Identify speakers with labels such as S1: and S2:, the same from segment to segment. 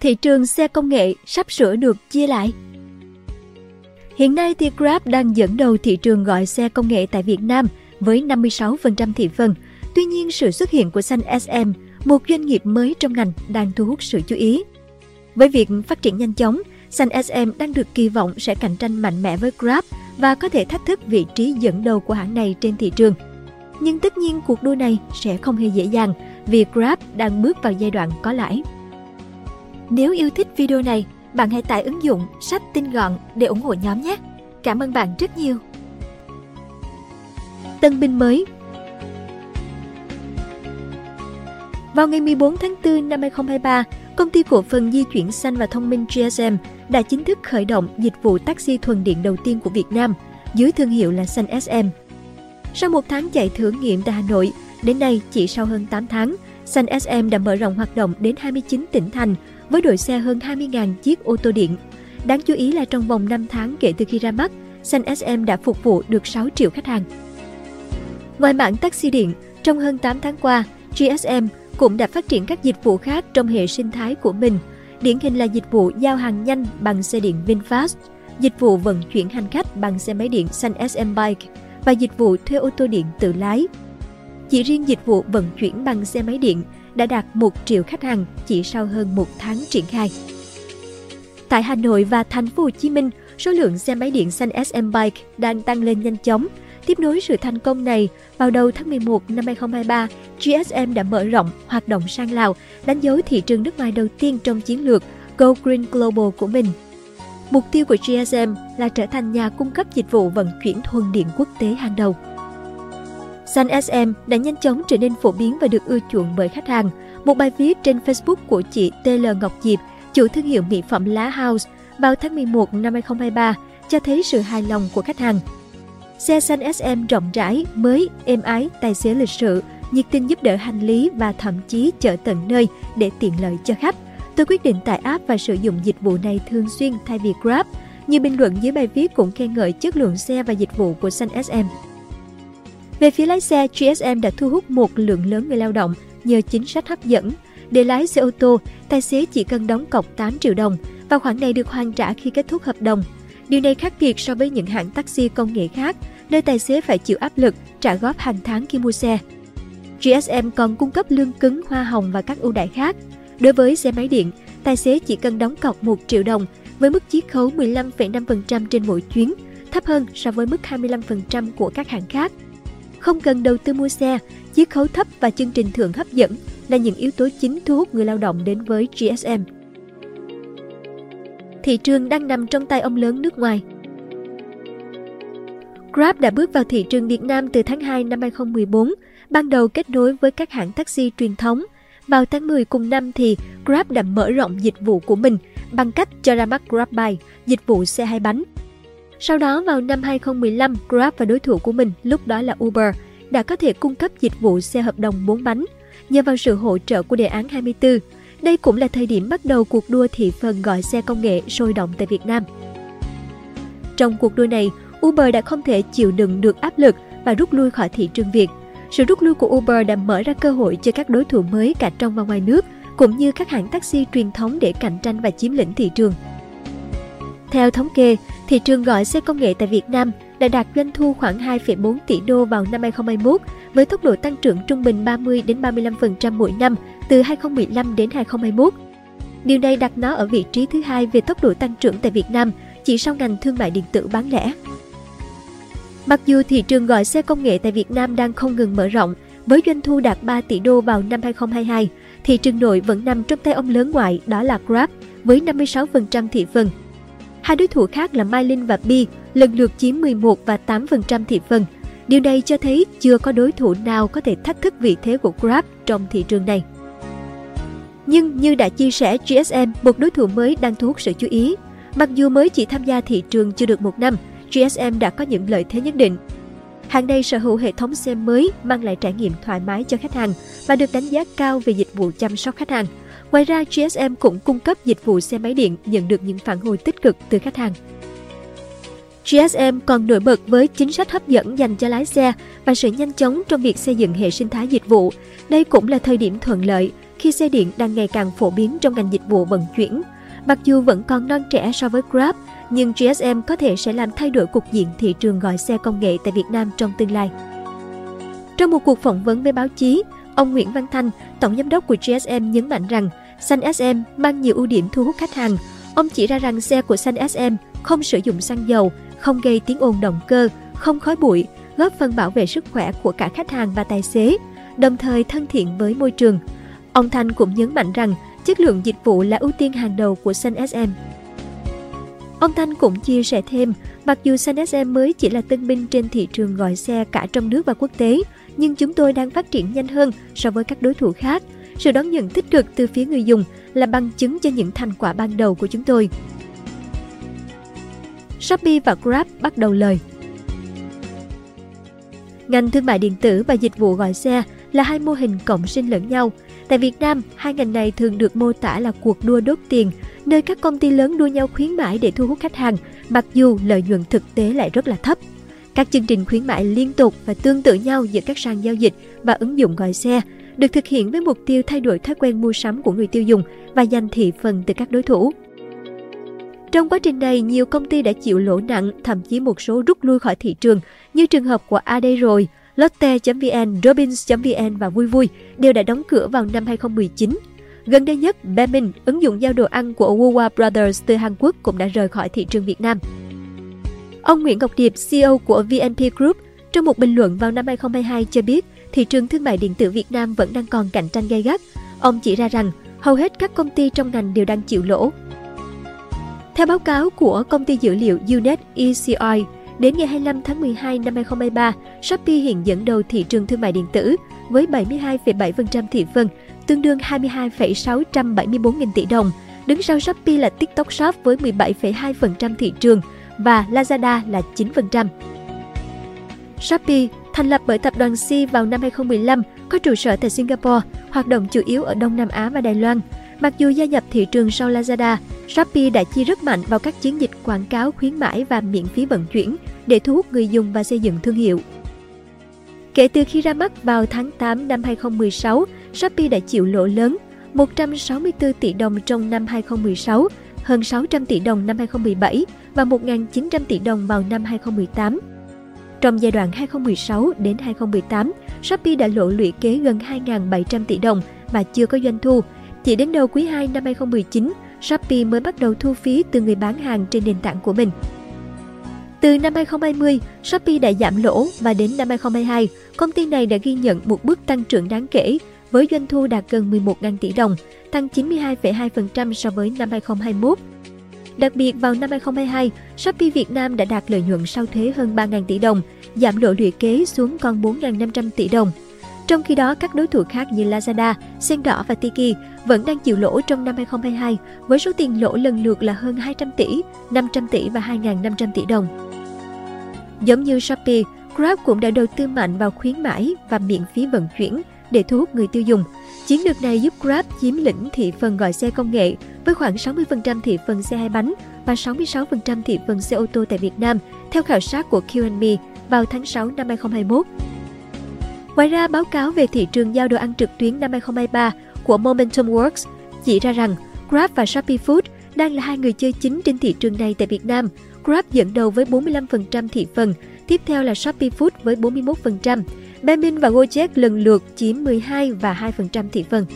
S1: thị trường xe công nghệ sắp sửa được chia lại. Hiện nay thì Grab đang dẫn đầu thị trường gọi xe công nghệ tại Việt Nam với 56% thị phần. Tuy nhiên, sự xuất hiện của xanh SM, một doanh nghiệp mới trong ngành đang thu hút sự chú ý. Với việc phát triển nhanh chóng, xanh SM đang được kỳ vọng sẽ cạnh tranh mạnh mẽ với Grab và có thể thách thức vị trí dẫn đầu của hãng này trên thị trường. Nhưng tất nhiên cuộc đua này sẽ không hề dễ dàng vì Grab đang bước vào giai đoạn có lãi. Nếu yêu thích video này, bạn hãy tải ứng dụng sách tinh gọn để ủng hộ nhóm nhé. Cảm ơn bạn rất nhiều. Tân binh mới Vào ngày 14 tháng 4 năm 2023, công ty cổ phần di chuyển xanh và thông minh GSM đã chính thức khởi động dịch vụ taxi thuần điện đầu tiên của Việt Nam dưới thương hiệu là Xanh SM. Sau một tháng chạy thử nghiệm tại Hà Nội, đến nay chỉ sau hơn 8 tháng, Xanh SM đã mở rộng hoạt động đến 29 tỉnh thành với đội xe hơn 20.000 chiếc ô tô điện. Đáng chú ý là trong vòng 5 tháng kể từ khi ra mắt, Xanh SM đã phục vụ được 6 triệu khách hàng. Ngoài mảng taxi điện, trong hơn 8 tháng qua, GSM cũng đã phát triển các dịch vụ khác trong hệ sinh thái của mình. Điển hình là dịch vụ giao hàng nhanh bằng xe điện VinFast, dịch vụ vận chuyển hành khách bằng xe máy điện Xanh SM Bike và dịch vụ thuê ô tô điện tự lái. Chỉ riêng dịch vụ vận chuyển bằng xe máy điện đã đạt 1 triệu khách hàng chỉ sau hơn một tháng triển khai. Tại Hà Nội và thành phố Hồ Chí Minh, số lượng xe máy điện xanh SM Bike đang tăng lên nhanh chóng. Tiếp nối sự thành công này, vào đầu tháng 11 năm 2023, GSM đã mở rộng hoạt động sang Lào, đánh dấu thị trường nước ngoài đầu tiên trong chiến lược Go Green Global của mình. Mục tiêu của GSM là trở thành nhà cung cấp dịch vụ vận chuyển thuần điện quốc tế hàng đầu. Xanh SM đã nhanh chóng trở nên phổ biến và được ưa chuộng bởi khách hàng. Một bài viết trên Facebook của chị TL Ngọc Diệp, chủ thương hiệu mỹ phẩm Lá House, vào tháng 11 năm 2023 cho thấy sự hài lòng của khách hàng. Xe xanh SM rộng rãi, mới, êm ái, tài xế lịch sự, nhiệt tình giúp đỡ hành lý và thậm chí chở tận nơi để tiện lợi cho khách. Tôi quyết định tải app và sử dụng dịch vụ này thường xuyên thay vì Grab. Nhiều bình luận dưới bài viết cũng khen ngợi chất lượng xe và dịch vụ của xanh SM. Về phía lái xe, GSM đã thu hút một lượng lớn người lao động nhờ chính sách hấp dẫn. Để lái xe ô tô, tài xế chỉ cần đóng cọc 8 triệu đồng và khoản này được hoàn trả khi kết thúc hợp đồng. Điều này khác biệt so với những hãng taxi công nghệ khác, nơi tài xế phải chịu áp lực trả góp hàng tháng khi mua xe. GSM còn cung cấp lương cứng, hoa hồng và các ưu đãi khác. Đối với xe máy điện, tài xế chỉ cần đóng cọc 1 triệu đồng với mức chiết khấu 15,5% trên mỗi chuyến, thấp hơn so với mức 25% của các hãng khác. Không cần đầu tư mua xe, chiết khấu thấp và chương trình thưởng hấp dẫn là những yếu tố chính thu hút người lao động đến với GSM. Thị trường đang nằm trong tay ông lớn nước ngoài. Grab đã bước vào thị trường Việt Nam từ tháng 2 năm 2014, ban đầu kết nối với các hãng taxi truyền thống. Vào tháng 10 cùng năm thì Grab đã mở rộng dịch vụ của mình bằng cách cho ra mắt GrabBuy, dịch vụ xe hai bánh sau đó vào năm 2015, Grab và đối thủ của mình lúc đó là Uber đã có thể cung cấp dịch vụ xe hợp đồng 4 bánh nhờ vào sự hỗ trợ của đề án 24. Đây cũng là thời điểm bắt đầu cuộc đua thị phần gọi xe công nghệ sôi động tại Việt Nam. Trong cuộc đua này, Uber đã không thể chịu đựng được áp lực và rút lui khỏi thị trường Việt. Sự rút lui của Uber đã mở ra cơ hội cho các đối thủ mới cả trong và ngoài nước, cũng như các hãng taxi truyền thống để cạnh tranh và chiếm lĩnh thị trường. Theo thống kê, thị trường gọi xe công nghệ tại Việt Nam đã đạt doanh thu khoảng 2,4 tỷ đô vào năm 2021 với tốc độ tăng trưởng trung bình 30 đến 35% mỗi năm từ 2015 đến 2021. Điều này đặt nó ở vị trí thứ hai về tốc độ tăng trưởng tại Việt Nam, chỉ sau ngành thương mại điện tử bán lẻ. Mặc dù thị trường gọi xe công nghệ tại Việt Nam đang không ngừng mở rộng, với doanh thu đạt 3 tỷ đô vào năm 2022, thị trường nội vẫn nằm trong tay ông lớn ngoại đó là Grab với 56% thị phần Hai đối thủ khác là Mylin và Bi lần lượt chiếm 11 và 8% thị phần. Điều này cho thấy chưa có đối thủ nào có thể thách thức vị thế của Grab trong thị trường này. Nhưng như đã chia sẻ, GSM, một đối thủ mới đang thu hút sự chú ý. Mặc dù mới chỉ tham gia thị trường chưa được một năm, GSM đã có những lợi thế nhất định. Hàng này sở hữu hệ thống xe mới mang lại trải nghiệm thoải mái cho khách hàng và được đánh giá cao về dịch vụ chăm sóc khách hàng. Ngoài ra, GSM cũng cung cấp dịch vụ xe máy điện nhận được những phản hồi tích cực từ khách hàng. GSM còn nổi bật với chính sách hấp dẫn dành cho lái xe và sự nhanh chóng trong việc xây dựng hệ sinh thái dịch vụ. Đây cũng là thời điểm thuận lợi khi xe điện đang ngày càng phổ biến trong ngành dịch vụ vận chuyển. Mặc dù vẫn còn non trẻ so với Grab, nhưng GSM có thể sẽ làm thay đổi cục diện thị trường gọi xe công nghệ tại Việt Nam trong tương lai. Trong một cuộc phỏng vấn với báo chí, ông Nguyễn Văn Thanh, tổng giám đốc của GSM nhấn mạnh rằng xanh SM mang nhiều ưu điểm thu hút khách hàng. Ông chỉ ra rằng xe của xanh SM không sử dụng xăng dầu, không gây tiếng ồn động cơ, không khói bụi, góp phần bảo vệ sức khỏe của cả khách hàng và tài xế, đồng thời thân thiện với môi trường. Ông Thanh cũng nhấn mạnh rằng chất lượng dịch vụ là ưu tiên hàng đầu của Sun SM. Ông Thanh cũng chia sẻ thêm, mặc dù Sun SM mới chỉ là tân binh trên thị trường gọi xe cả trong nước và quốc tế, nhưng chúng tôi đang phát triển nhanh hơn so với các đối thủ khác. Sự đón nhận tích cực từ phía người dùng là bằng chứng cho những thành quả ban đầu của chúng tôi. Shopee và Grab bắt đầu lời Ngành thương mại điện tử và dịch vụ gọi xe là hai mô hình cộng sinh lẫn nhau. Tại Việt Nam, hai ngành này thường được mô tả là cuộc đua đốt tiền, nơi các công ty lớn đua nhau khuyến mãi để thu hút khách hàng, mặc dù lợi nhuận thực tế lại rất là thấp. Các chương trình khuyến mại liên tục và tương tự nhau giữa các sàn giao dịch và ứng dụng gọi xe được thực hiện với mục tiêu thay đổi thói quen mua sắm của người tiêu dùng và giành thị phần từ các đối thủ. Trong quá trình này, nhiều công ty đã chịu lỗ nặng, thậm chí một số rút lui khỏi thị trường, như trường hợp của AD rồi, Lotte.vn, Robins.vn và Vui Vui đều đã đóng cửa vào năm 2019. Gần đây nhất, Bemin, ứng dụng giao đồ ăn của Wawa Brothers từ Hàn Quốc cũng đã rời khỏi thị trường Việt Nam. Ông Nguyễn Ngọc Điệp, CEO của VNP Group, trong một bình luận vào năm 2022 cho biết thị trường thương mại điện tử Việt Nam vẫn đang còn cạnh tranh gay gắt. Ông chỉ ra rằng hầu hết các công ty trong ngành đều đang chịu lỗ. Theo báo cáo của công ty dữ liệu Unet ECI, đến ngày 25 tháng 12 năm 2023, Shopee hiện dẫn đầu thị trường thương mại điện tử với 72,7% thị phần, tương đương 22,674 nghìn tỷ đồng. Đứng sau Shopee là TikTok Shop với 17,2% thị trường và Lazada là 9%. Shopee thành lập bởi tập đoàn C vào năm 2015, có trụ sở tại Singapore, hoạt động chủ yếu ở Đông Nam Á và Đài Loan. Mặc dù gia nhập thị trường sau Lazada, Shopee đã chi rất mạnh vào các chiến dịch quảng cáo khuyến mãi và miễn phí vận chuyển để thu hút người dùng và xây dựng thương hiệu. Kể từ khi ra mắt vào tháng 8 năm 2016, Shopee đã chịu lỗ lớn 164 tỷ đồng trong năm 2016, hơn 600 tỷ đồng năm 2017 và 1.900 tỷ đồng vào năm 2018. Trong giai đoạn 2016 đến 2018, Shopee đã lỗ lũy kế gần 2.700 tỷ đồng và chưa có doanh thu. Chỉ đến đầu quý 2 năm 2019, Shopee mới bắt đầu thu phí từ người bán hàng trên nền tảng của mình. Từ năm 2020, Shopee đã giảm lỗ và đến năm 2022, công ty này đã ghi nhận một bước tăng trưởng đáng kể với doanh thu đạt gần 11.000 tỷ đồng, tăng 92,2% so với năm 2021. Đặc biệt vào năm 2022, Shopee Việt Nam đã đạt lợi nhuận sau thuế hơn 3.000 tỷ đồng, giảm lỗ lũy kế xuống còn 4.500 tỷ đồng. Trong khi đó, các đối thủ khác như Lazada, Sen Đỏ và Tiki vẫn đang chịu lỗ trong năm 2022 với số tiền lỗ lần lượt là hơn 200 tỷ, 500 tỷ và 2.500 tỷ đồng. Giống như Shopee, Grab cũng đã đầu tư mạnh vào khuyến mãi và miễn phí vận chuyển để thu hút người tiêu dùng. Chiến lược này giúp Grab chiếm lĩnh thị phần gọi xe công nghệ với khoảng 60% thị phần xe hai bánh và 66% thị phần xe ô tô tại Việt Nam, theo khảo sát của Q&Me vào tháng 6 năm 2021. Ngoài ra, báo cáo về thị trường giao đồ ăn trực tuyến năm 2023 của Momentum Works chỉ ra rằng Grab và Shopee Food đang là hai người chơi chính trên thị trường này tại Việt Nam. Grab dẫn đầu với 45% thị phần, tiếp theo là Shopee Food với 41%. Baemin và Gojek lần lượt chiếm 12 và 2% thị phần.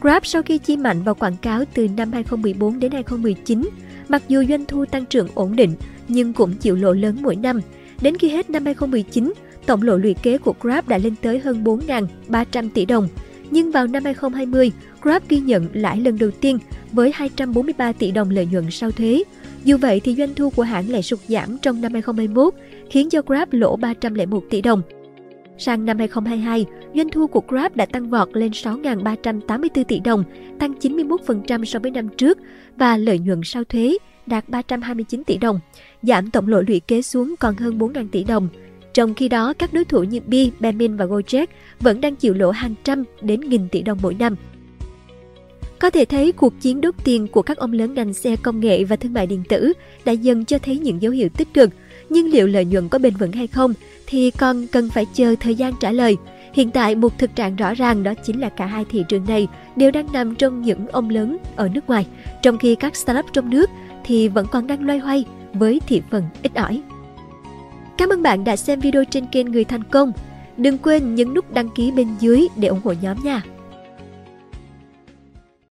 S1: Grab sau khi chi mạnh vào quảng cáo từ năm 2014 đến 2019, mặc dù doanh thu tăng trưởng ổn định nhưng cũng chịu lỗ lớn mỗi năm. Đến khi hết năm 2019, tổng lỗ lũy kế của Grab đã lên tới hơn 4.300 tỷ đồng. Nhưng vào năm 2020, Grab ghi nhận lãi lần đầu tiên với 243 tỷ đồng lợi nhuận sau thuế. Dù vậy thì doanh thu của hãng lại sụt giảm trong năm 2021, khiến cho Grab lỗ 301 tỷ đồng. Sang năm 2022, doanh thu của Grab đã tăng vọt lên 6.384 tỷ đồng, tăng 91% so với năm trước và lợi nhuận sau thuế đạt 329 tỷ đồng, giảm tổng lỗ lũy kế xuống còn hơn 4.000 tỷ đồng. Trong khi đó, các đối thủ như Bi, Bemin và Gojek vẫn đang chịu lỗ hàng trăm đến nghìn tỷ đồng mỗi năm. Có thể thấy cuộc chiến đốt tiền của các ông lớn ngành xe công nghệ và thương mại điện tử đã dần cho thấy những dấu hiệu tích cực, nhưng liệu lợi nhuận có bền vững hay không thì còn cần phải chờ thời gian trả lời. Hiện tại một thực trạng rõ ràng đó chính là cả hai thị trường này đều đang nằm trong những ông lớn ở nước ngoài, trong khi các startup trong nước thì vẫn còn đang loay hoay với thị phần ít ỏi. Cảm ơn bạn đã xem video trên kênh Người Thành Công. Đừng quên nhấn nút đăng ký bên dưới để ủng hộ nhóm nha.